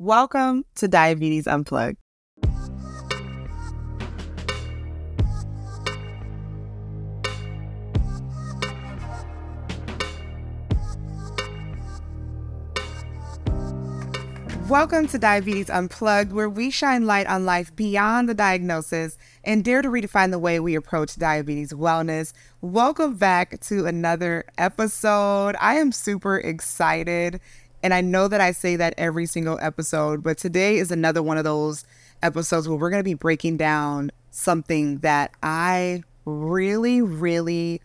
Welcome to Diabetes Unplugged. Welcome to Diabetes Unplugged, where we shine light on life beyond the diagnosis and dare to redefine the way we approach diabetes wellness. Welcome back to another episode. I am super excited and I know that I say that every single episode, but today is another one of those episodes where we're going to be breaking down something that I really, really,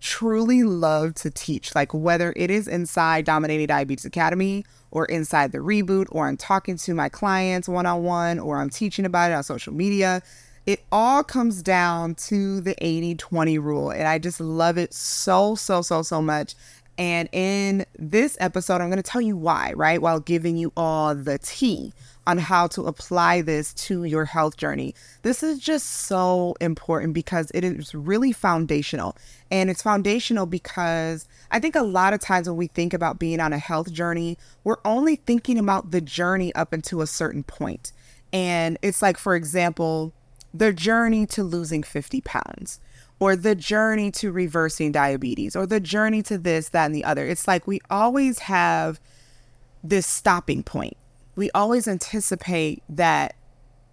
truly love to teach. Like whether it is inside Dominating Diabetes Academy or inside the reboot, or I'm talking to my clients one on one, or I'm teaching about it on social media. It all comes down to the 80 20 rule. And I just love it so, so, so, so much. And in this episode, I'm going to tell you why, right? While giving you all the tea on how to apply this to your health journey. This is just so important because it is really foundational. And it's foundational because I think a lot of times when we think about being on a health journey, we're only thinking about the journey up until a certain point. And it's like, for example, the journey to losing 50 pounds or the journey to reversing diabetes or the journey to this, that, and the other. It's like we always have this stopping point. We always anticipate that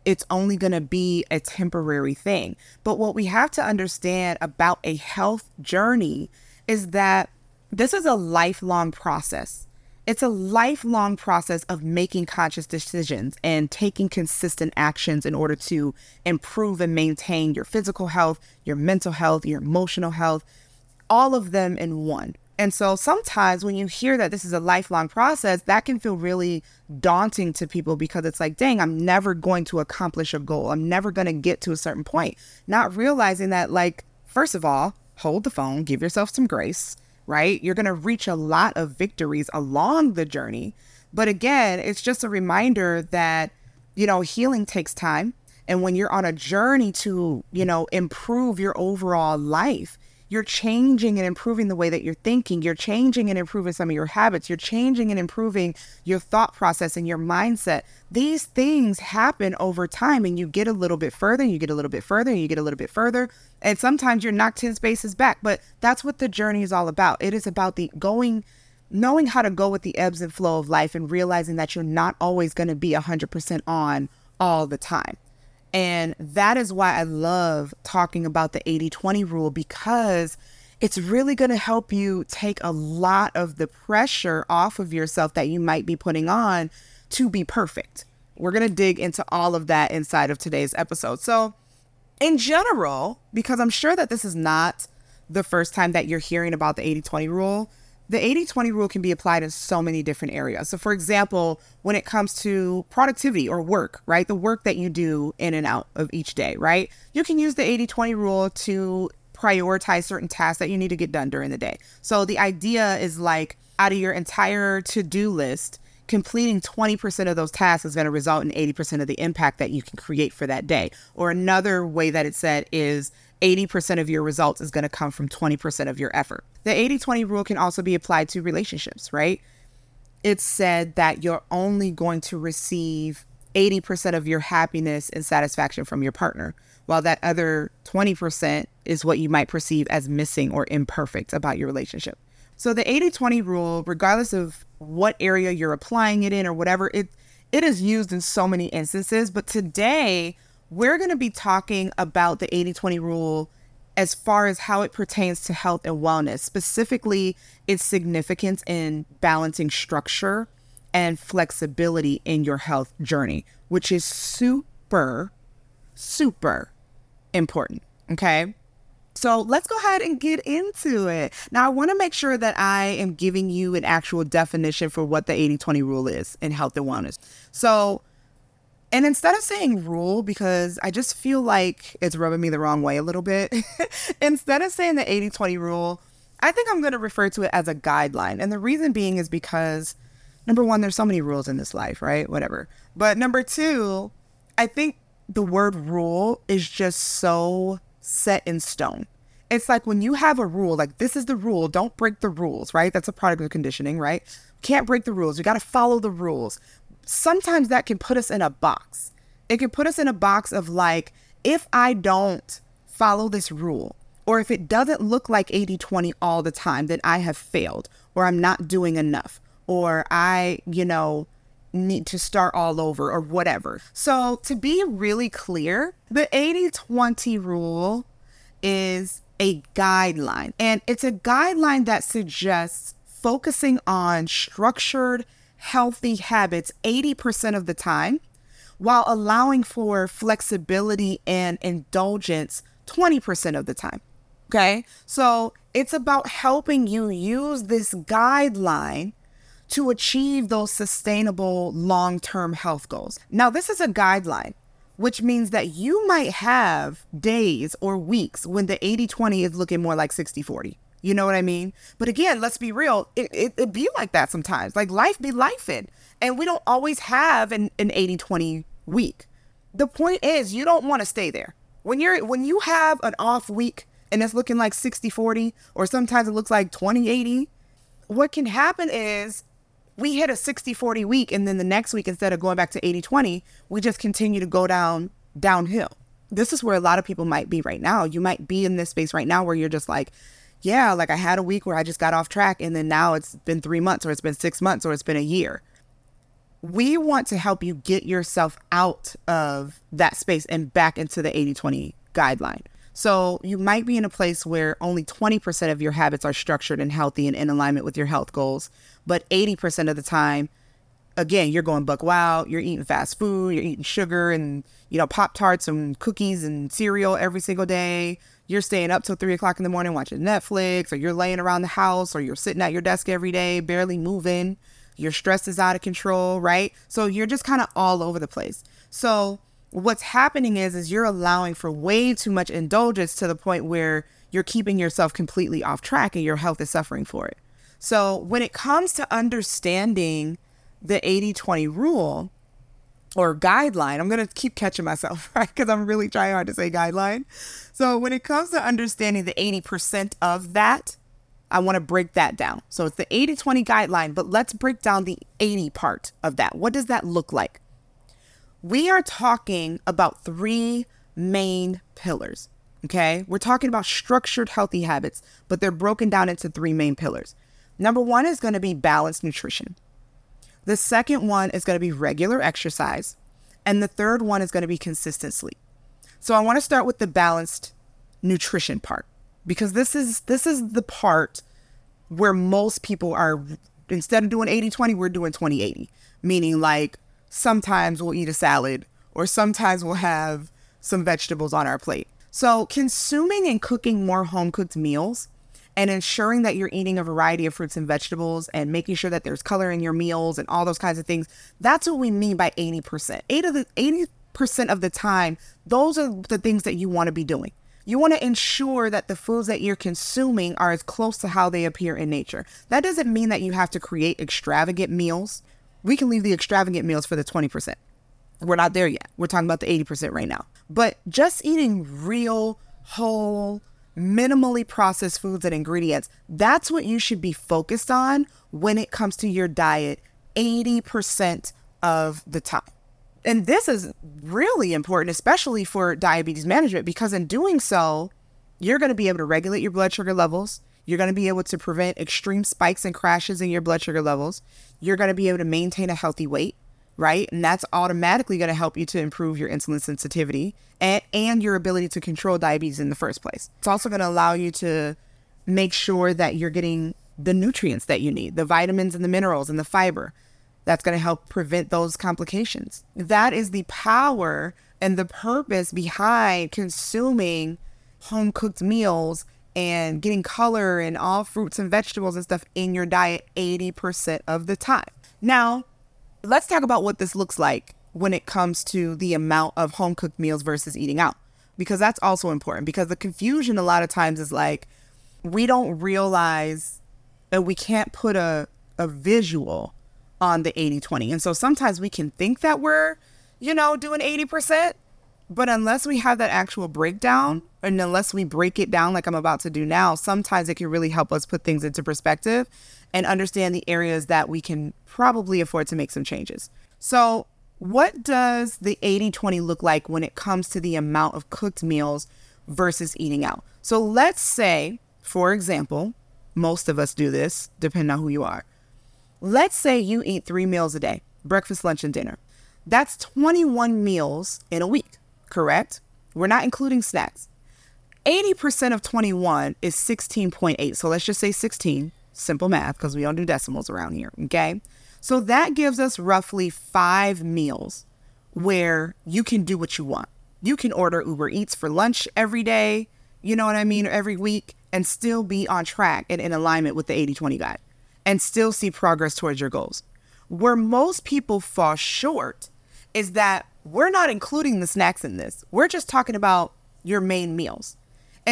it's only going to be a temporary thing. But what we have to understand about a health journey is that this is a lifelong process. It's a lifelong process of making conscious decisions and taking consistent actions in order to improve and maintain your physical health, your mental health, your emotional health, all of them in one. And so sometimes when you hear that this is a lifelong process, that can feel really daunting to people because it's like, dang, I'm never going to accomplish a goal. I'm never going to get to a certain point. Not realizing that, like, first of all, hold the phone, give yourself some grace right? You're going to reach a lot of victories along the journey. But again, it's just a reminder that, you know, healing takes time. And when you're on a journey to, you know, improve your overall life, you're changing and improving the way that you're thinking. You're changing and improving some of your habits. You're changing and improving your thought process and your mindset. These things happen over time and you get a little bit further, and you get a little bit further, and you get a little bit further. And sometimes you're knocked 10 spaces back, but that's what the journey is all about. It is about the going, knowing how to go with the ebbs and flow of life and realizing that you're not always going to be 100% on all the time. And that is why I love talking about the 80 20 rule because it's really going to help you take a lot of the pressure off of yourself that you might be putting on to be perfect. We're going to dig into all of that inside of today's episode. So, in general, because I'm sure that this is not the first time that you're hearing about the 80 20 rule, the 80 20 rule can be applied in so many different areas. So, for example, when it comes to productivity or work, right? The work that you do in and out of each day, right? You can use the 80 20 rule to prioritize certain tasks that you need to get done during the day. So, the idea is like out of your entire to do list, completing 20% of those tasks is going to result in 80% of the impact that you can create for that day. Or another way that it's said is 80% of your results is going to come from 20% of your effort. The 80 20 rule can also be applied to relationships, right? It's said that you're only going to receive 80% of your happiness and satisfaction from your partner, while that other 20% is what you might perceive as missing or imperfect about your relationship. So the 80 20 rule, regardless of what area you're applying it in or whatever, it it is used in so many instances. But today, we're going to be talking about the 80 20 rule as far as how it pertains to health and wellness, specifically its significance in balancing structure and flexibility in your health journey, which is super, super important. Okay. So let's go ahead and get into it. Now, I want to make sure that I am giving you an actual definition for what the 80 20 rule is in health and wellness. So, and instead of saying rule, because I just feel like it's rubbing me the wrong way a little bit, instead of saying the 80 20 rule, I think I'm going to refer to it as a guideline. And the reason being is because, number one, there's so many rules in this life, right? Whatever. But number two, I think the word rule is just so set in stone. It's like when you have a rule, like this is the rule, don't break the rules, right? That's a product of conditioning, right? Can't break the rules. You got to follow the rules sometimes that can put us in a box. It can put us in a box of like, if I don't follow this rule, or if it doesn't look like 80 20 all the time, then I have failed, or I'm not doing enough, or I, you know, need to start all over, or whatever. So, to be really clear, the 80 20 rule is a guideline, and it's a guideline that suggests focusing on structured, healthy habits 80% of the time while allowing for flexibility and indulgence 20% of the time. Okay. So it's about helping you use this guideline to achieve those sustainable long term health goals. Now, this is a guideline, which means that you might have days or weeks when the 80 20 is looking more like 60 40. You know what I mean? But again, let's be real. It, it, it be like that sometimes. Like life be life in. And we don't always have an, an 80 20 week. The point is you don't want to stay there. When you're when you have an off week and it's looking like 60 40 or sometimes it looks like 20 80, what can happen is we hit a 60 40 week and then the next week instead of going back to 80 20, we just continue to go down downhill. This is where a lot of people might be right now. You might be in this space right now where you're just like, yeah, like I had a week where I just got off track and then now it's been 3 months or it's been 6 months or it's been a year we want to help you get yourself out of that space and back into the 80 20 guideline. So you might be in a place where only 20% of your habits are structured and healthy and in alignment with your health goals, but 80% of the time, again, you're going buck wild, you're eating fast food, you're eating sugar and, you know, Pop Tarts and cookies and cereal every single day. You're staying up till three o'clock in the morning watching Netflix, or you're laying around the house, or you're sitting at your desk every day, barely moving your stress is out of control, right? So you're just kind of all over the place. So what's happening is is you're allowing for way too much indulgence to the point where you're keeping yourself completely off track and your health is suffering for it. So when it comes to understanding the 80-20 rule or guideline, I'm going to keep catching myself, right? Cuz I'm really trying hard to say guideline. So when it comes to understanding the 80% of that, I want to break that down. So it's the 80 20 guideline, but let's break down the 80 part of that. What does that look like? We are talking about three main pillars. Okay. We're talking about structured healthy habits, but they're broken down into three main pillars. Number one is going to be balanced nutrition. The second one is going to be regular exercise. And the third one is going to be consistent sleep. So I want to start with the balanced nutrition part because this is this is the part where most people are instead of doing 80-20 we're doing 20-80 meaning like sometimes we'll eat a salad or sometimes we'll have some vegetables on our plate so consuming and cooking more home cooked meals and ensuring that you're eating a variety of fruits and vegetables and making sure that there's color in your meals and all those kinds of things that's what we mean by 80% 8 of the 80% of the time those are the things that you want to be doing you want to ensure that the foods that you're consuming are as close to how they appear in nature. That doesn't mean that you have to create extravagant meals. We can leave the extravagant meals for the 20%. We're not there yet. We're talking about the 80% right now. But just eating real, whole, minimally processed foods and ingredients, that's what you should be focused on when it comes to your diet 80% of the time. And this is really important, especially for diabetes management, because in doing so, you're going to be able to regulate your blood sugar levels. You're going to be able to prevent extreme spikes and crashes in your blood sugar levels. You're going to be able to maintain a healthy weight, right? And that's automatically going to help you to improve your insulin sensitivity and, and your ability to control diabetes in the first place. It's also going to allow you to make sure that you're getting the nutrients that you need, the vitamins and the minerals and the fiber that's going to help prevent those complications. That is the power and the purpose behind consuming home cooked meals and getting color and all fruits and vegetables and stuff in your diet 80% of the time. Now, let's talk about what this looks like when it comes to the amount of home cooked meals versus eating out, because that's also important. Because the confusion a lot of times is like, we don't realize that we can't put a, a visual on the 80 20. And so sometimes we can think that we're, you know, doing 80%, but unless we have that actual breakdown mm-hmm. and unless we break it down like I'm about to do now, sometimes it can really help us put things into perspective and understand the areas that we can probably afford to make some changes. So, what does the 80 20 look like when it comes to the amount of cooked meals versus eating out? So, let's say, for example, most of us do this, depending on who you are. Let's say you eat three meals a day breakfast, lunch, and dinner. That's 21 meals in a week, correct? We're not including snacks. 80% of 21 is 16.8. So let's just say 16, simple math, because we don't do decimals around here, okay? So that gives us roughly five meals where you can do what you want. You can order Uber Eats for lunch every day, you know what I mean, every week, and still be on track and in alignment with the 80 20 guide and still see progress towards your goals. Where most people fall short is that we're not including the snacks in this. We're just talking about your main meals.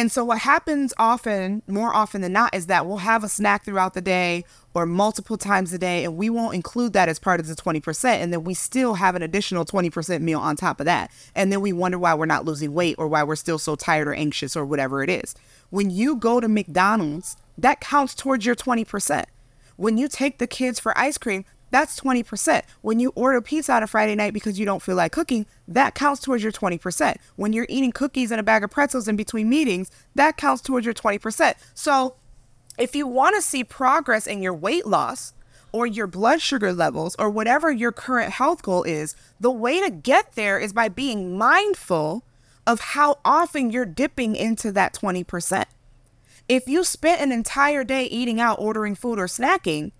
And so, what happens often, more often than not, is that we'll have a snack throughout the day or multiple times a day, and we won't include that as part of the 20%. And then we still have an additional 20% meal on top of that. And then we wonder why we're not losing weight or why we're still so tired or anxious or whatever it is. When you go to McDonald's, that counts towards your 20%. When you take the kids for ice cream, that's 20%. When you order pizza on a Friday night because you don't feel like cooking, that counts towards your 20%. When you're eating cookies and a bag of pretzels in between meetings, that counts towards your 20%. So if you want to see progress in your weight loss or your blood sugar levels or whatever your current health goal is, the way to get there is by being mindful of how often you're dipping into that 20%. If you spent an entire day eating out, ordering food, or snacking,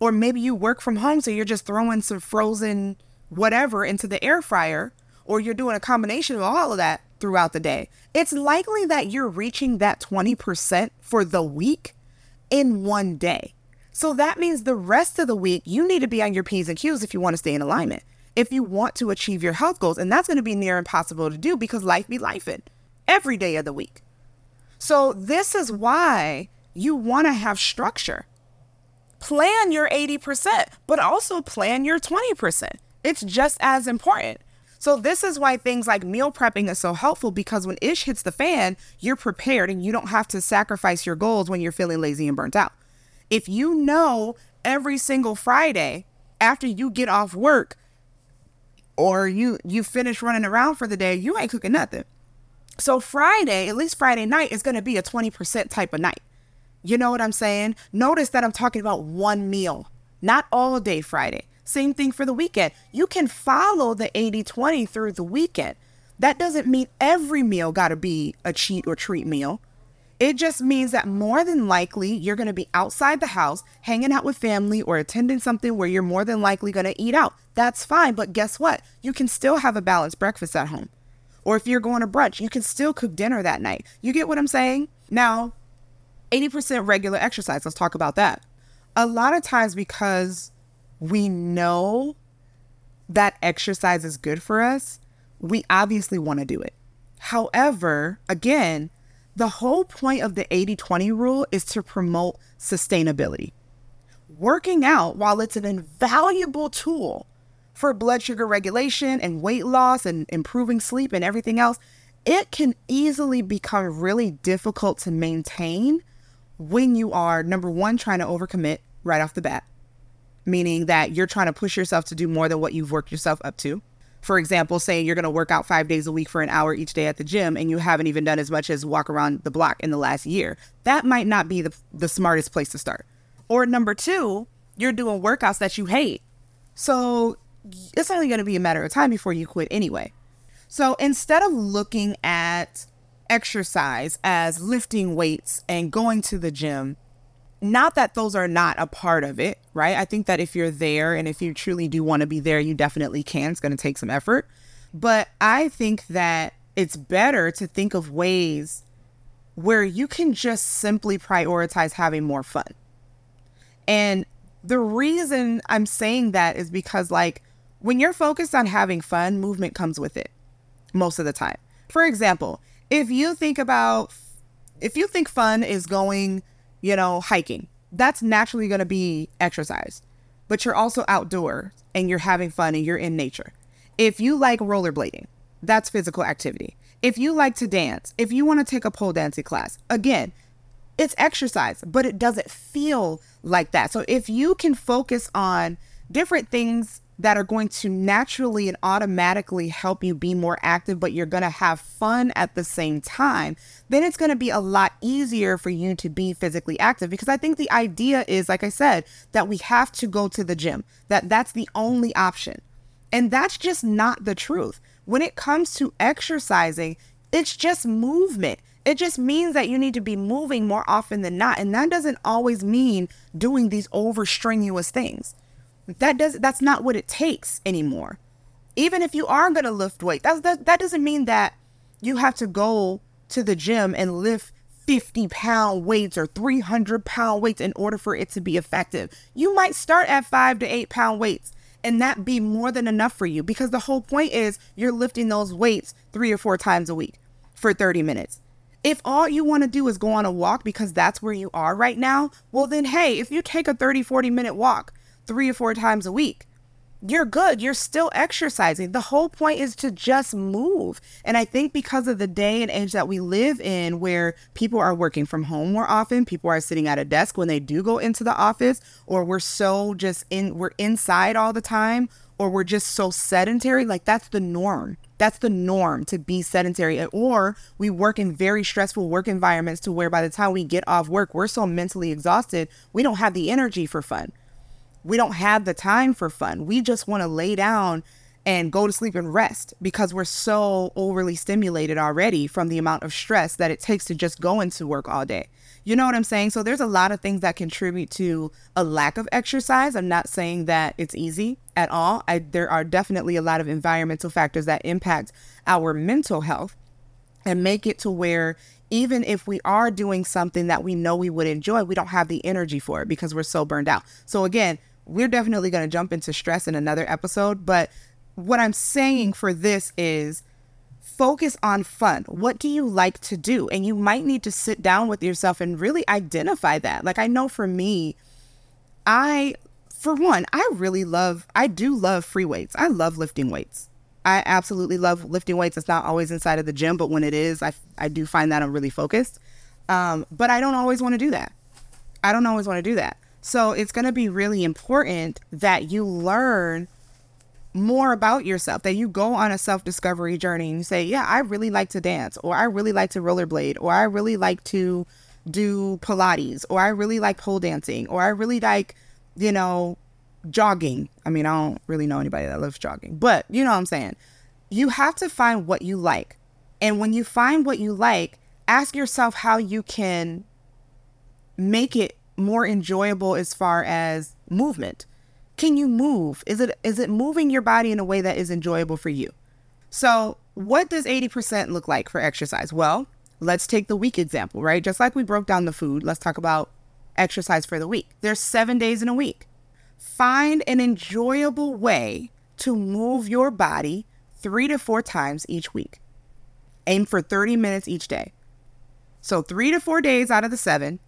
or maybe you work from home, so you're just throwing some frozen whatever into the air fryer, or you're doing a combination of all of that throughout the day. It's likely that you're reaching that 20% for the week in one day. So that means the rest of the week, you need to be on your P's and Q's if you want to stay in alignment, if you want to achieve your health goals. And that's going to be near impossible to do because life be life lifing every day of the week. So this is why you want to have structure plan your 80%, but also plan your 20%. It's just as important. So, this is why things like meal prepping is so helpful because when ish hits the fan, you're prepared and you don't have to sacrifice your goals when you're feeling lazy and burnt out. If you know every single Friday after you get off work or you you finish running around for the day, you ain't cooking nothing. So Friday, at least Friday night is going to be a 20% type of night. You know what I'm saying? Notice that I'm talking about one meal, not all day Friday. Same thing for the weekend. You can follow the 80 20 through the weekend. That doesn't mean every meal got to be a cheat or treat meal. It just means that more than likely you're going to be outside the house, hanging out with family, or attending something where you're more than likely going to eat out. That's fine. But guess what? You can still have a balanced breakfast at home. Or if you're going to brunch, you can still cook dinner that night. You get what I'm saying? Now, 80% regular exercise. Let's talk about that. A lot of times, because we know that exercise is good for us, we obviously want to do it. However, again, the whole point of the 80 20 rule is to promote sustainability. Working out, while it's an invaluable tool for blood sugar regulation and weight loss and improving sleep and everything else, it can easily become really difficult to maintain when you are number one trying to overcommit right off the bat, meaning that you're trying to push yourself to do more than what you've worked yourself up to. For example, saying you're going to work out five days a week for an hour each day at the gym and you haven't even done as much as walk around the block in the last year. That might not be the, the smartest place to start. Or number two, you're doing workouts that you hate. So it's only going to be a matter of time before you quit anyway. So instead of looking at exercise as lifting weights and going to the gym, not that those are not a part of it, right? I think that if you're there and if you truly do want to be there, you definitely can. It's going to take some effort. But I think that it's better to think of ways where you can just simply prioritize having more fun. And the reason I'm saying that is because, like, when you're focused on having fun, movement comes with it most of the time. For example, if you think about, if you think fun is going, you know, hiking, that's naturally going to be exercise, but you're also outdoor and you're having fun and you're in nature. If you like rollerblading, that's physical activity. If you like to dance, if you want to take a pole dancing class, again, it's exercise, but it doesn't feel like that. So if you can focus on different things that are going to naturally and automatically help you be more active, but you're going to have fun at the same time, then it's going to be a lot easier for you to be physically active. Because I think the idea is, like I said, that we have to go to the gym, that that's the only option. And that's just not the truth. When it comes to exercising, it's just movement. It just means that you need to be moving more often than not. And that doesn't always mean doing these over strenuous things. That does that's not what it takes anymore. Even if you are going to lift weight, that, that that doesn't mean that you have to go to the gym and lift 50 pound weights or 300 pound weights in order for it to be effective. You might start at five to eight pound weights and that be more than enough for you because the whole point is you're lifting those weights three or four times a week for 30 minutes. If all you want to do is go on a walk because that's where you are right now, well, then, hey, if you take a 30, 40 minute walk three or four times a week, you're good. You're still exercising. The whole point is to just move. And I think because of the day and age that we live in, where people are working from home more often, people are sitting at a desk when they do go into the office, or we're so just in, we're inside all the time, or we're just so sedentary, like that's the norm. That's the norm to be sedentary. Or we work in very stressful work environments to where by the time we get off work, we're so mentally exhausted, we don't have the energy for fun. We don't have the time for fun. We just want to lay down and go to sleep and rest because we're so overly stimulated already from the amount of stress that it takes to just go into work all day. You know what I'm saying? So there's a lot of things that contribute to a lack of exercise. I'm not saying that it's easy at all. I, there are definitely a lot of environmental factors that impact our mental health and make it to where even if we are doing something that we know we would enjoy, we don't have the energy for it because we're so burned out. So again, we're definitely going to jump into stress in another episode, but what I'm saying for this is focus on fun. What do you like to do? And you might need to sit down with yourself and really identify that. Like, I know for me, I, for one, I really love, I do love free weights. I love lifting weights. I absolutely love lifting weights. It's not always inside of the gym, but when it is, I, I do find that I'm really focused. Um, but I don't always want to do that. I don't always want to do that. So it's going to be really important that you learn more about yourself, that you go on a self discovery journey and you say, Yeah, I really like to dance, or I really like to rollerblade, or I really like to do Pilates, or I really like pole dancing, or I really like, you know, jogging. I mean, I don't really know anybody that loves jogging, but you know what I'm saying. You have to find what you like. And when you find what you like, ask yourself how you can make it more enjoyable as far as movement can you move? Is it is it moving your body in a way that is enjoyable for you? So, what does 80% look like for exercise? Well, let's take the week example, right? Just like we broke down the food, let's talk about exercise for the week. There's 7 days in a week. Find an enjoyable way to move your body 3 to 4 times each week. Aim for 30 minutes each day. So, 3 to 4 days out of the 7,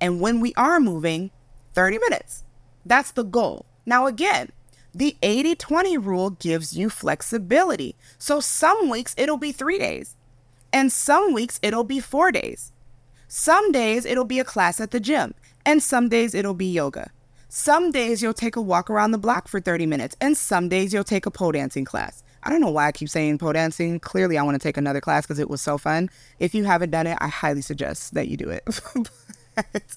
and when we are moving, 30 minutes. That's the goal. Now, again, the 80 20 rule gives you flexibility. So some weeks it'll be three days, and some weeks it'll be four days. Some days it'll be a class at the gym, and some days it'll be yoga. Some days you'll take a walk around the block for 30 minutes, and some days you'll take a pole dancing class. I don't know why I keep saying pole dancing. Clearly, I want to take another class because it was so fun. If you haven't done it, I highly suggest that you do it.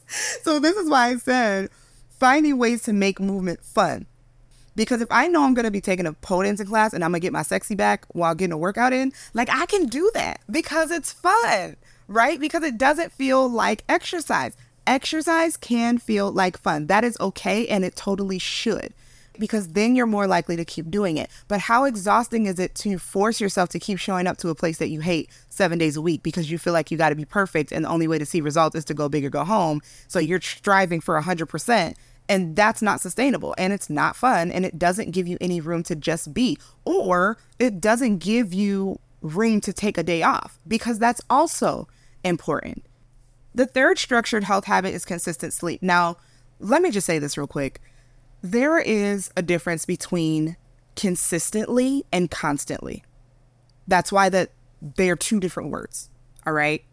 so, this is why I said finding ways to make movement fun. Because if I know I'm to be taking a pole dancing class and I'm to get my sexy back while getting a workout in, like I can do that because it's fun, right? Because it doesn't feel like exercise. Exercise can feel like fun. That is okay and it totally should because then you're more likely to keep doing it. But how exhausting is it to force yourself to keep showing up to a place that you hate seven days a week because you feel like you got to be perfect and the only way to see results is to go big or go home? So you're striving for 100%. And that's not sustainable and it's not fun and it doesn't give you any room to just be, or it doesn't give you room to take a day off because that's also important. The third structured health habit is consistent sleep. Now, let me just say this real quick there is a difference between consistently and constantly. That's why that they're two different words. All right.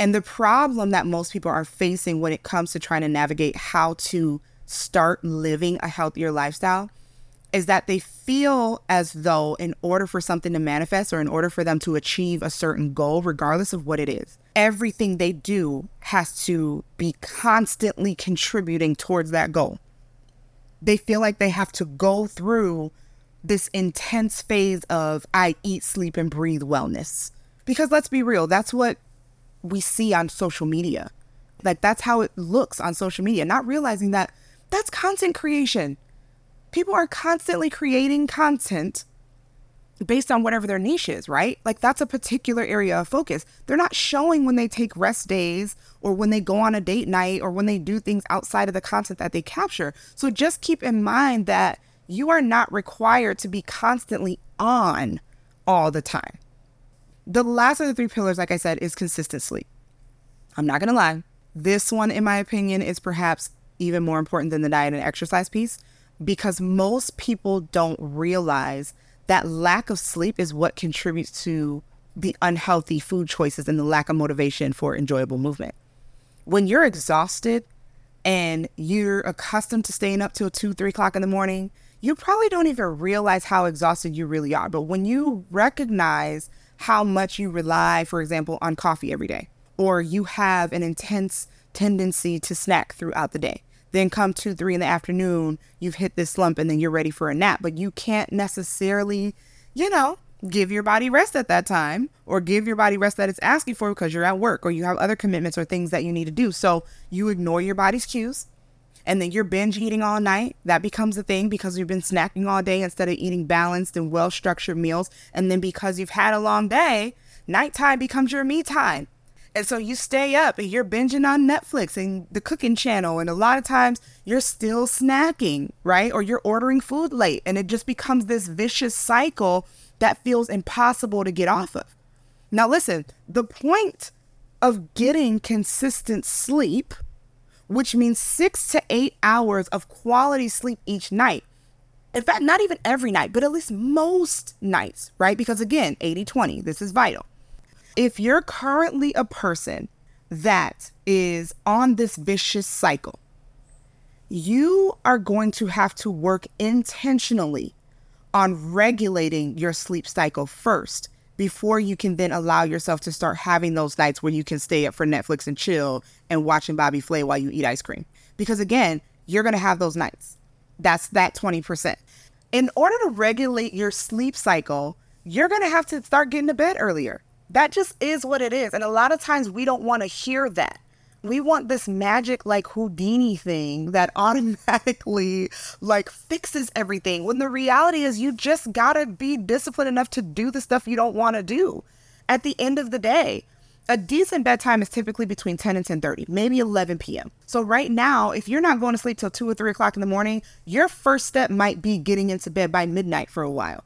And the problem that most people are facing when it comes to trying to navigate how to start living a healthier lifestyle is that they feel as though, in order for something to manifest or in order for them to achieve a certain goal, regardless of what it is, everything they do has to be constantly contributing towards that goal. They feel like they have to go through this intense phase of I eat, sleep, and breathe wellness. Because let's be real, that's what we see on social media. Like that's how it looks on social media, not realizing that that's content creation people are constantly creating content based on whatever their niche is, right? Like that's a particular area of focus. They're not showing when they take rest days or when they go on a date night or when they do things outside of the content that they capture. So just keep in mind that you are not required to be constantly on all the time. The last of the three pillars, like I said, is consistent sleep. I'm not going to lie. This one, in my opinion, is perhaps even more important than the diet and exercise piece because most people don't realize that lack of sleep is what contributes to the unhealthy food choices and the lack of motivation for enjoyable movement. When you're exhausted and you're accustomed to staying up till two, three o'clock in the morning, you probably don't even realize how exhausted you really are. But when you recognize how much you rely, for example, on coffee every day, or you have an intense tendency to snack throughout the day, then come two, three in the afternoon, you've hit this slump and then you're ready for a nap. But you can't necessarily, you know, give your body rest at that time or give your body rest that it's asking for because you're at work or you have other commitments or things that you need to do. So you ignore your body's cues and then you're binge eating all night. That becomes a thing because you've been snacking all day instead of eating balanced and well structured meals. And then because you've had a long day, nighttime becomes your me time. And so you stay up and you're binging on Netflix and the cooking channel. And a lot of times you're still snacking, right? Or you're ordering food late. And it just becomes this vicious cycle that feels impossible to get off of. Now, listen, the point of getting consistent sleep, which means six to eight hours of quality sleep each night. In fact, not even every night, but at least most nights, right? Because again, 80 20, this is vital if you're currently a person that is on this vicious cycle, you are going to have to work intentionally on regulating your sleep cycle first before you can then allow yourself to start having those nights where you can stay up for Netflix and chill and watching Bobby Flay while you eat ice cream. Because again, you're going to have those nights. That's that 20%. In order to regulate your sleep cycle, you're going to have to start getting to bed earlier. That just is what it is. And a lot of times we don't want to hear that. We want this magic like Houdini thing that automatically like fixes everything. When the reality is you just got to be disciplined enough to do the stuff you don't want to do. At the end of the day, a decent bedtime is typically between 10 and 10.30 maybe 11 p.m so right now if you're not going to sleep till 2 or 3 o'clock in the morning your first step might be getting into bed by midnight for a while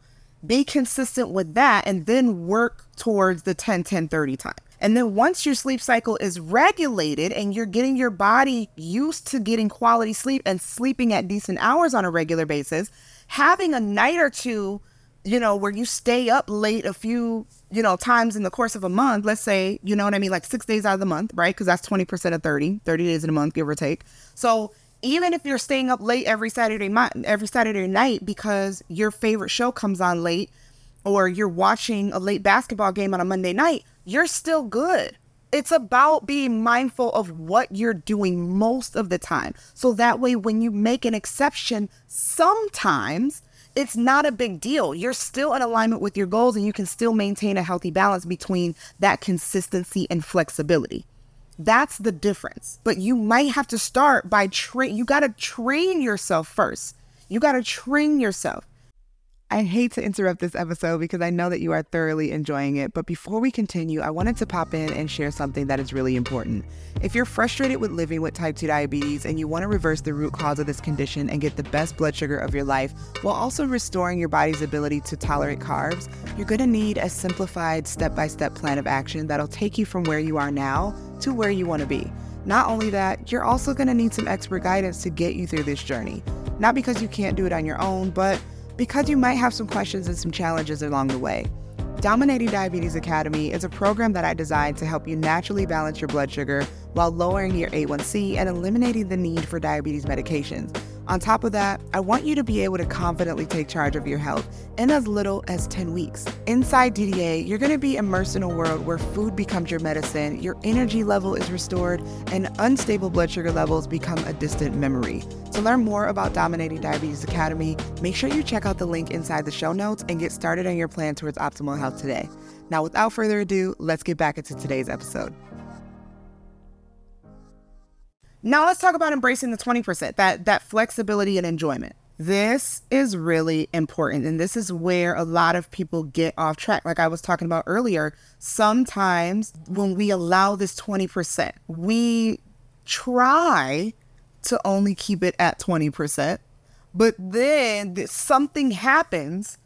be consistent with that and then work towards the 10 10 30 time. And then once your sleep cycle is regulated and you're getting your body used to getting quality sleep and sleeping at decent hours on a regular basis having a night or two you know where you stay up late a few you know times in the course of a month let's say you know what i mean like six days out of the month right? Because that's 20% of 30 30 days in a month give or take. So even if you're staying up late every Saturday night, every Saturday night because your favorite show comes on late, or you're watching a late basketball game on a Monday night, you're still good. It's about being mindful of what you're doing most of the time. So that way, when you make an exception, sometimes it's not a big deal. You're still in alignment with your goals and you can still maintain a healthy balance between that consistency and flexibility. That's the difference. But you might have to start by train. You got to train yourself first. You got to train yourself. I hate to interrupt this episode because I know that you are thoroughly enjoying it. But before we continue, I wanted to pop in and share something that is really important. If you're frustrated with living with type 2 diabetes and you want to reverse the root cause of this condition and get the best blood sugar of your life while also restoring your body's ability to tolerate carbs, you're going to need a simplified step by step plan of action that'll take you from where you are now to where you want to be. Not only that, you're also going to need some expert guidance to get you through this journey. Not because you can't do it on your own, but because you might have some questions and some challenges along the way. Dominating Diabetes Academy is a program that I designed to help you naturally balance your blood sugar while lowering your A1C and eliminating the need for diabetes medications. On top of that, I want you to be able to confidently take charge of your health in as little as 10 weeks. Inside DDA, you're going to be immersed in a world where food becomes your medicine, your energy level is restored, and unstable blood sugar levels become a distant memory. To learn more about Dominating Diabetes Academy, make sure you check out the link inside the show notes and get started on your plan towards optimal health today. Now, without further ado, let's get back into today's episode. Now let's talk about embracing the 20%, that that flexibility and enjoyment. This is really important and this is where a lot of people get off track. Like I was talking about earlier, sometimes when we allow this 20%, we try to only keep it at 20%, but then something happens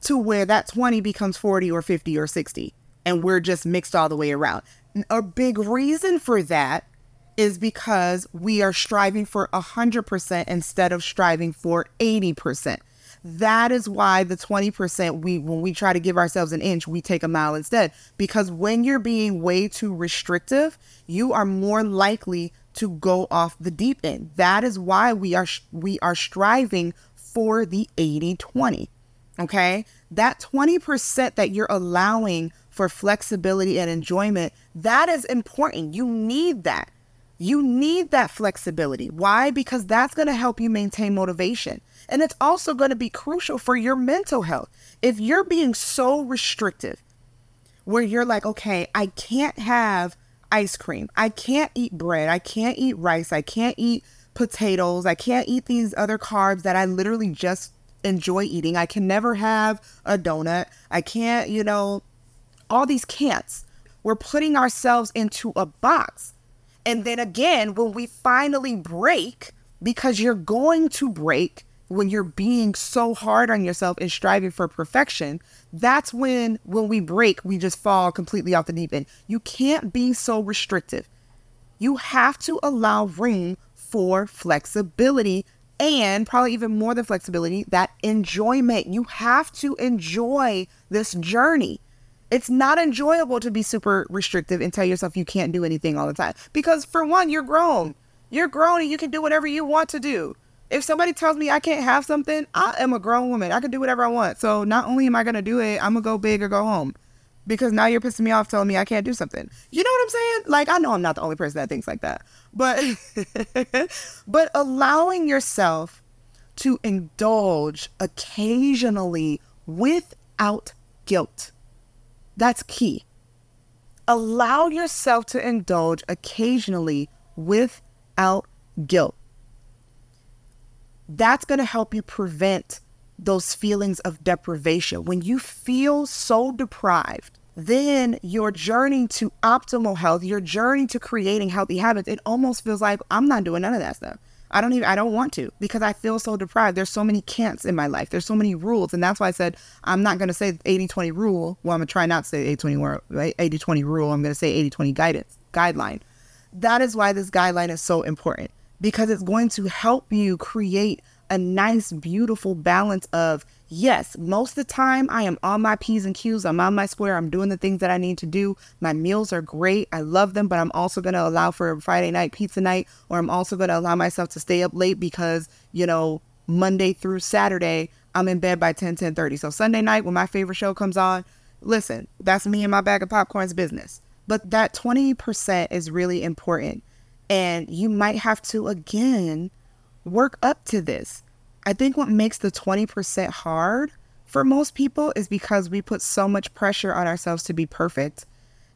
to where that 20 becomes 40 or 50 or 60 and we're just mixed all the way around. A big reason for that is because we are striving for 100% instead of striving for 80%. That is why the 20% we when we try to give ourselves an inch, we take a mile instead because when you're being way too restrictive, you are more likely to go off the deep end. That is why we are we are striving for the 80/20. Okay? That 20% that you're allowing for flexibility and enjoyment, that is important. You need that. You need that flexibility. Why? Because that's going to help you maintain motivation. And it's also going to be crucial for your mental health. If you're being so restrictive, where you're like, okay, I can't have ice cream, I can't eat bread, I can't eat rice, I can't eat potatoes, I can't eat these other carbs that I literally just enjoy eating, I can never have a donut, I can't, you know, all these can'ts. We're putting ourselves into a box and then again, when we finally break, because you're going to break when you're being so hard on yourself and striving for perfection, that's when when we break, we just fall completely off the deep end. You can't be so restrictive. You have to allow room for flexibility and probably even more than flexibility, that enjoyment. You have to enjoy this journey. It's not enjoyable to be super restrictive and tell yourself you can't do anything all the time. Because for one, you're grown. You're grown and you can do whatever you want to do. If somebody tells me I can't have something, I am a grown woman. I can do whatever I want. So not only am I going to do it, I'm going to go big or go home. Because now you're pissing me off telling me I can't do something. You know what I'm saying? Like I know I'm not the only person that thinks like that. But but allowing yourself to indulge occasionally without guilt that's key. Allow yourself to indulge occasionally without guilt. That's going to help you prevent those feelings of deprivation. When you feel so deprived, then your journey to optimal health, your journey to creating healthy habits, it almost feels like I'm not doing none of that stuff. I don't even I don't want to because I feel so deprived. There's so many can'ts in my life. There's so many rules. And that's why I said I'm not gonna say 80-20 rule. Well, I'm gonna try not to say 80-20 right? 80-20 rule. I'm gonna say 80-20 guidance guideline. That is why this guideline is so important because it's going to help you create a nice, beautiful balance of yes, most of the time I am on my P's and Q's, I'm on my square, I'm doing the things that I need to do. My meals are great, I love them, but I'm also going to allow for a Friday night pizza night, or I'm also going to allow myself to stay up late because, you know, Monday through Saturday, I'm in bed by 10, 10 30. So Sunday night when my favorite show comes on, listen, that's me and my bag of popcorn's business. But that 20% is really important. And you might have to, again, work up to this. I think what makes the 20% hard for most people is because we put so much pressure on ourselves to be perfect.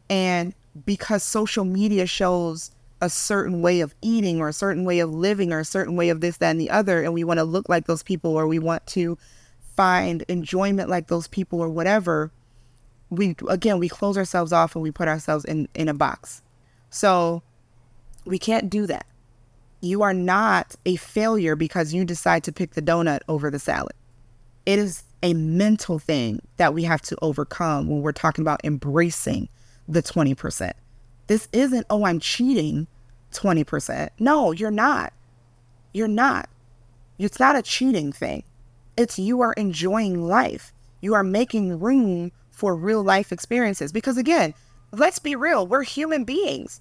And because social media shows a certain way of eating or a certain way of living or a certain way of this, that, and the other, and we want to look like those people or we want to find enjoyment like those people or whatever, we again we close ourselves off and we put ourselves in, in a box. So we can't do that. You are not a failure because you decide to pick the donut over the salad. It is a mental thing that we have to overcome when we're talking about embracing the 20%. This isn't, oh, I'm cheating 20%. No, you're not. You're not. It's not a cheating thing. It's you are enjoying life. You are making room for real life experiences. Because again, let's be real, we're human beings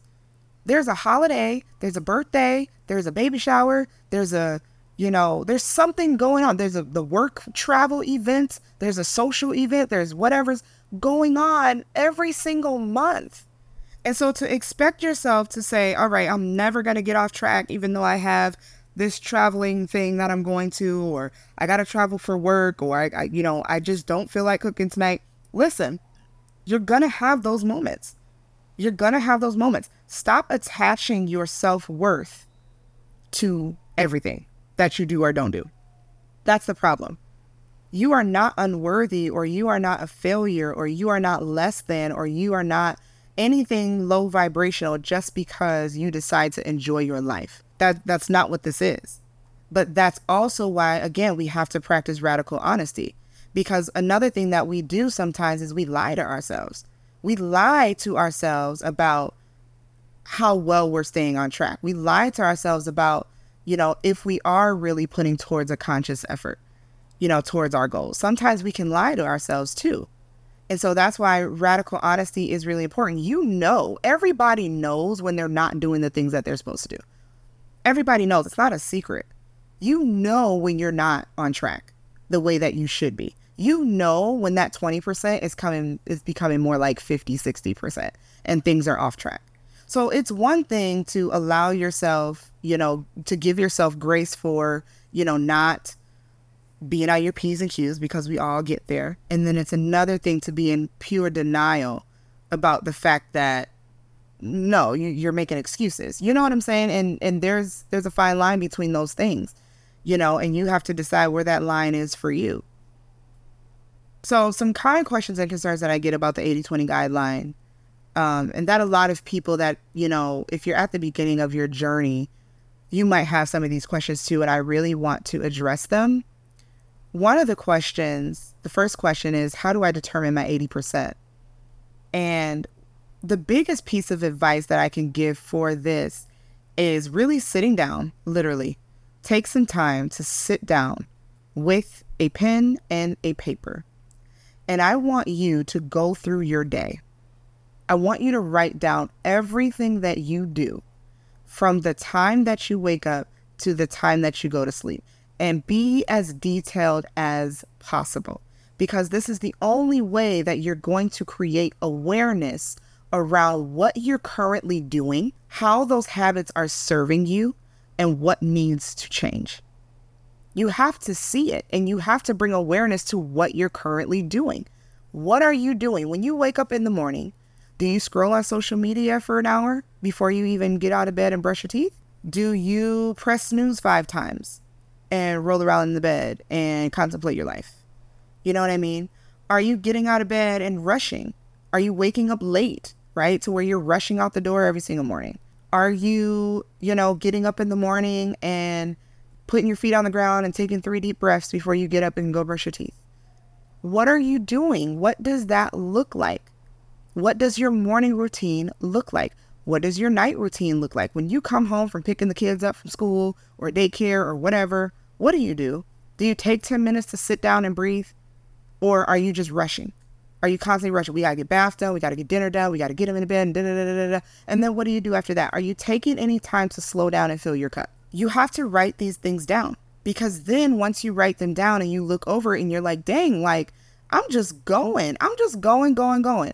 there's a holiday, there's a birthday, there's a baby shower, there's a You know, there's something going on. There's a the work travel event, there's a social event, there's whatever's going on every single month. And so to expect yourself to say, all right, I'm never going to get off track, even though I have this traveling thing that I'm going to, or I got to travel for work, or I, I, you know, I just don't feel like cooking tonight. Listen, you're going to have those moments. You're going to have those moments. Stop attaching your self worth to everything that you do or don't do. That's the problem. You are not unworthy, or you are not a failure, or you are not less than, or you are not anything low vibrational just because you decide to enjoy your life. That that's not what this is. But that's also why again we have to practice radical honesty because another thing that we do sometimes is we lie to ourselves. We lie to ourselves about how well we're staying on track. We lie to ourselves about, you know, if we are really putting towards a conscious effort, you know, towards our goals. Sometimes we can lie to ourselves too. And so that's why radical honesty is really important. You know, everybody knows when they're not doing the things that they're supposed to do. Everybody knows. It's not a secret. You know when you're not on track the way that you should be. You know when that 20% is coming is becoming more like 50, 60% and things are off track. So it's one thing to allow yourself, you know, to give yourself grace for, you know, not being on your P's and Q's because we all get there. And then it's another thing to be in pure denial about the fact that no, you, are making excuses. You know what I'm saying? And and there's there's a fine line between those things, you know, and you have to decide where that line is for you. So some common questions and concerns that I get about the 80-20 guideline, um, and that a lot of people that you know, if you're at the beginning of your journey, you might have some of these questions too, and I really want to address them one of the questions, the first question is, how do I determine my 80%? And the biggest piece of advice that I can give for this is really sitting down, literally. Take some time to sit down with a pen and a paper. And I want you to go through your day. I want you to write down everything that you do from the time that you wake up to the time that you go to sleep and be as detailed as possible because this is the only way that you're going to create awareness around what you're currently doing, how those habits are serving you, and what needs to change. You have to see it and you have to bring awareness to what you're currently doing. What are you doing when you wake up in the morning? Do you scroll on social media for an hour before you even get out of bed and brush your teeth? Do you press snooze five times? and roll around in the bed and contemplate your life. You know what I mean? Are you getting out of bed and rushing? Are you waking up late, right? To where you're rushing out the door every single morning? Are you, you know, getting up in the morning and putting your feet on the ground and taking three deep breaths before you get up and go brush your teeth? What are you doing? What does that look like? What does your morning routine look like? What does your night routine look like? When you come home from picking the kids up from school or daycare or whatever, what do you do? Do you take 10 minutes to sit down and breathe? Or are you just rushing? Are you constantly rushing? We got to get bath done. We got to get dinner done. We got to get them in bed. Da, da, da, da, And then what do you do after that? Are you taking any time to slow down and fill your cup? You have to write these things down because then once you write them down and you look over and you're like, dang, like I'm just going. I'm just going, going, going.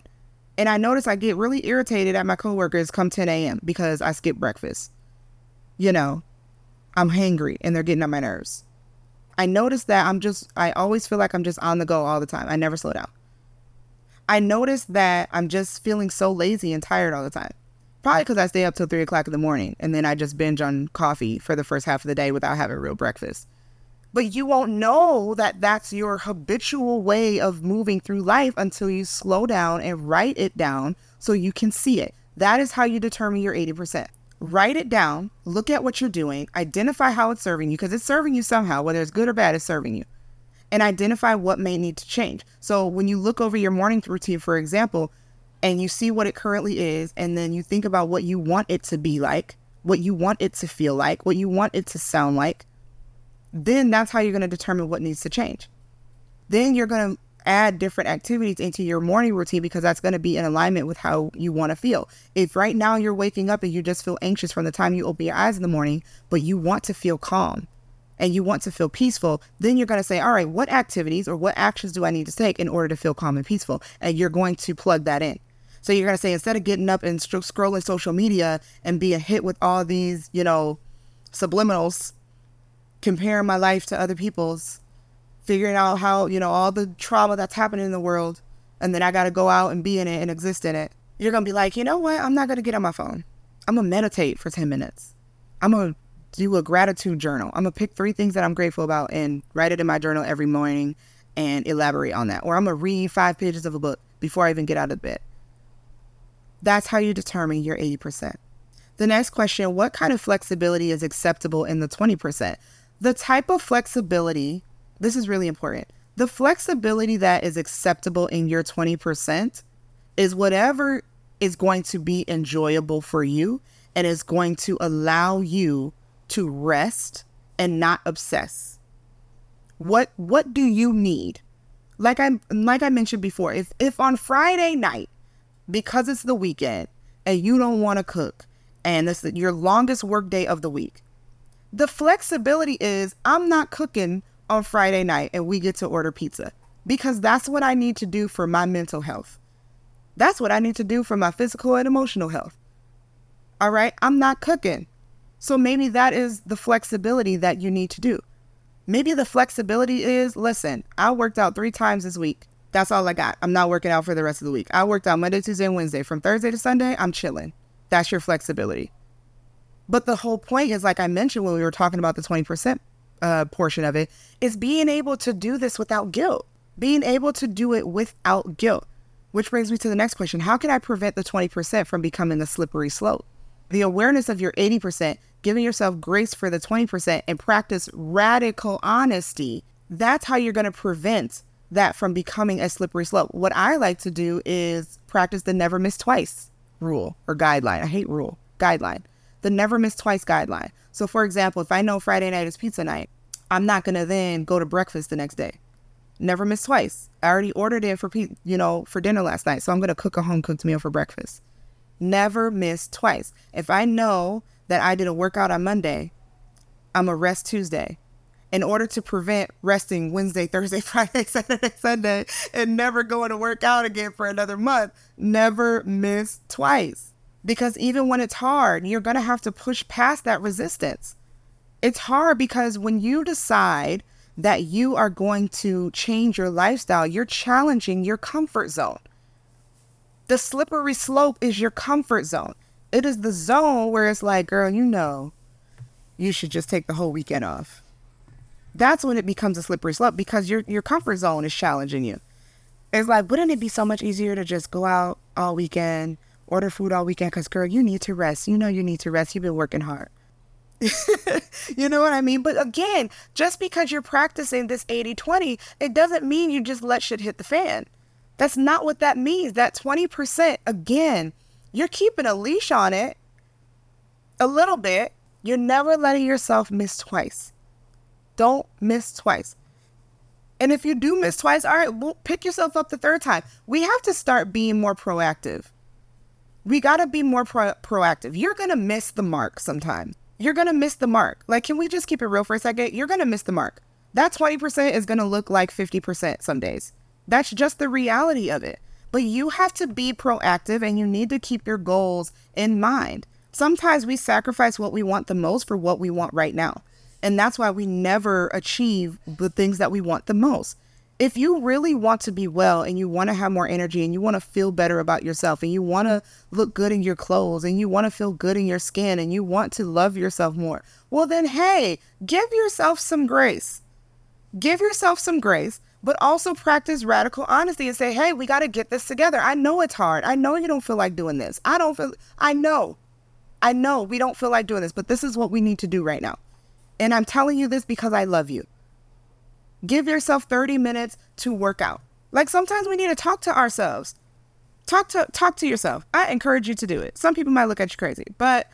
And I notice I get really irritated at my coworkers come 10 a.m. because I skip breakfast. You know, I'm hangry and they're getting on my nerves. I notice that I'm just, I always feel like I'm just on the go all the time. I never slow down. I notice that I'm just feeling so lazy and tired all the time. Probably because I stay up till three o'clock in the morning and then I just binge on coffee for the first half of the day without having real breakfast but you won't know that that's your habitual way of moving through life until you slow down and write it down so you can see it. That is how you determine your 80%. Write it down, look at what you're doing, identify how it's serving you because it's serving you somehow, whether it's good or bad, it's serving you. And identify what may need to change. So when you look over your morning routine, for example, and you see what it currently is, and then you think about what you want it to be like, what you want it to feel like, what you want it to sound like, then that's how you're going to determine what needs to change. Then you're going to add different activities into your morning routine because that's going to be in alignment with how you want to feel. If right now you're waking up and you just feel anxious from the time you open your eyes in the morning, but you want to feel calm, and you want to feel peaceful, then you're going to say, all right, what activities or what actions do I need to take in order to feel calm and peaceful? And you're going to plug that in. So you're going to say, instead of getting up and scrolling social media and being hit with all these, you know, subliminals, comparing my life to other people's, figuring out how, you know, all the trauma that's happening in the world, and then I got to go out and be in it and exist in it. You're going to be like, you know what? I'm not going to get on my phone. I'm going to meditate for 10 minutes. I'm going to do a gratitude journal. I'm to pick three things that I'm grateful about and write it in my journal every morning and elaborate on that. Or I'm to read five pages of a book before I even get out of bed. That's how you determine your 80%. The next question What kind of flexibility is acceptable in the 20%? The type of flexibility, this is really important. The flexibility that is acceptable in your 20% is whatever is going to be enjoyable for you and is going to allow you to rest and not obsess. What what do you need? Like I like I mentioned before, if if on Friday night because it's the weekend and you don't want to cook and this is your longest work day of the week. The flexibility is I'm not cooking on Friday night and we get to order pizza because that's what I need to do for my mental health. That's what I need to do for my physical and emotional health. All right, I'm not cooking. So maybe that is the flexibility that you need to do. Maybe the flexibility is listen, I worked out three times this week. That's all I got. I'm not working out for the rest of the week. I worked out Monday, Tuesday, and Wednesday. From Thursday to Sunday, I'm chilling. That's your flexibility. But the whole point is, like I mentioned when we were talking about the 20% uh, portion of it, is being able to do this without guilt, being able to do it without guilt. Which brings me to the next question How can I prevent the 20% from becoming a slippery slope? The awareness of your 80%, giving yourself grace for the 20%, and practice radical honesty. That's how you're going to prevent that from becoming a slippery slope. What I like to do is practice the never miss twice rule or guideline. I hate rule, guideline. The never miss twice guideline. So, for example, if I know Friday night is pizza night, I'm not going to then go to breakfast the next day. Never miss twice. I already ordered it for you know for dinner last night, so I'm going to cook a home cooked meal for breakfast. Never miss twice. If I know that I did a workout on Monday, I'm a rest Tuesday in order to prevent resting Wednesday, Thursday, Friday, Saturday, Sunday, and never going to work out again for another month. Never miss twice. Because even when it's hard, you're going to have to push past that resistance. It's hard because when you decide that you are going to change your lifestyle, you're challenging your comfort zone. The slippery slope is your comfort zone. It is the zone where it's like, girl, you know, you should just take the whole weekend off that's when it becomes a slippery slope because your your comfort zone is challenging you. It's like, wouldn't it be so much easier to just go out all weekend, order food all weekend? Because, girl, you need to rest. You know, you need to rest. You've been working hard. you know what I mean? But again, just because you're practicing this 80 20, it doesn't mean you just let shit hit the fan. That's not what that means. That 20%, again, you're keeping a leash on it a little bit. You're never letting yourself miss twice. Don't miss twice. And if you do miss twice, all right, well, pick yourself up the third time. We have to start being more proactive. We got to be more pro- proactive. You're going to miss the mark sometime. You're going to miss the mark. Like, can we just keep it real for a second? You're going to miss the mark. That 20% is going to look like 50% some days. That's just the reality of it. But you have to be proactive and you need to keep your goals in mind. Sometimes we sacrifice what we want the most for what we want right now. And that's why we never achieve the things that we want the most. If you really want to be well and you want to have more energy and you want to feel better about yourself and you want to look good in your clothes and you want to feel good in your skin and you want to love yourself more, well, then, hey, give yourself some grace. Give yourself some grace, but also practice radical honesty and say, hey, we got to get this together. I know it's hard. I know you don't feel like doing this. I don't feel, I know. I know we don't feel like doing this, but this is what we need to do right now. And I'm telling you this because I love you. Give yourself 30 minutes to work out. Like sometimes we need to talk to ourselves. Talk to talk to yourself. I encourage you to do it. Some people might look at you crazy, but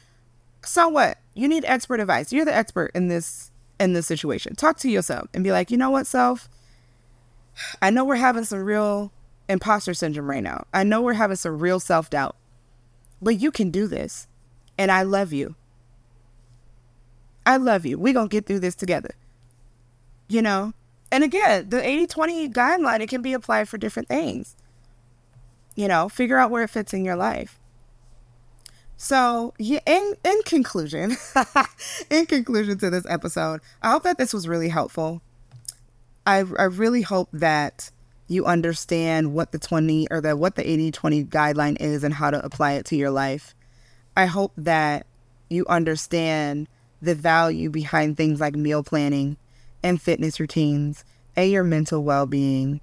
so what? You need expert advice. You're the expert in this in this situation. Talk to yourself and be like, "You know what, self? I know we're having some real imposter syndrome right now. I know we're having some real self-doubt. But you can do this. And I love you. I love you. We're going to get through this together. you know? And again, the 80 20 guideline, it can be applied for different things. You know, figure out where it fits in your life. So, yeah, in, in conclusion, in conclusion to this episode, I hope that this was really helpful. I, I really hope that you understand what the 20 or the what the 80-20 guideline is and how to apply it to your life. I hope that you understand the value behind things like meal planning and fitness routines and your mental well-being.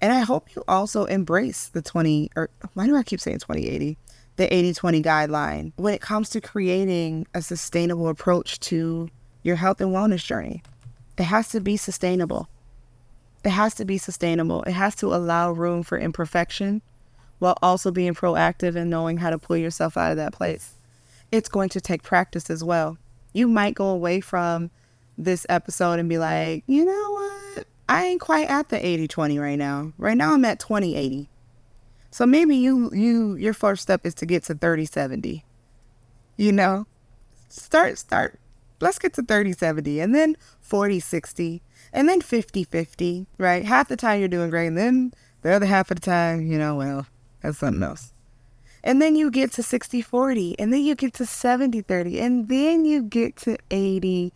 And I hope you also embrace the 20 or why do I keep saying 2080? The 80-20 guideline when it comes to creating a sustainable approach to your health and wellness journey. It has to be sustainable. It has to be sustainable. It has to allow room for imperfection while also being proactive and knowing how to pull yourself out of that place. It's going to take practice as well. You might go away from this episode and be like, you know what? I ain't quite at the 80 20 right now. Right now I'm at 20 80. So maybe you you your first step is to get to 30 70. You know? Start start let's get to 30 70 and then 40 60 and then 50 50, right? Half the time you're doing great, and then the other half of the time, you know, well, that's something else. And then you get to 60 40, and then you get to 70 30, and then you get to 80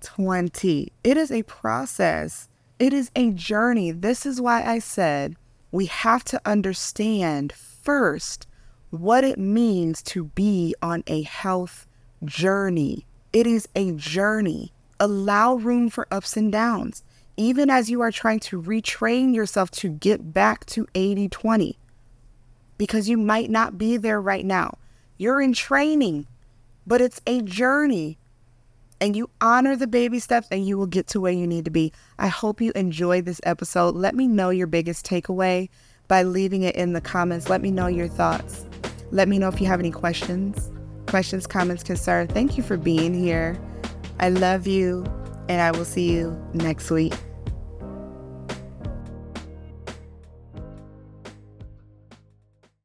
20. It is a process, it is a journey. This is why I said we have to understand first what it means to be on a health journey. It is a journey allow room for ups and downs, even as you are trying to retrain yourself to get back to 80 20, because you might not be there right now. You're in training, but it's a journey. And you honor the baby steps and you will get to where you need to be. I hope you enjoyed this episode. Let me know your biggest takeaway by leaving it in the comments. Let me know your thoughts. Let me know if you have any questions, questions, comments, concerns. Thank you for being here. I love you, and I will see you next week.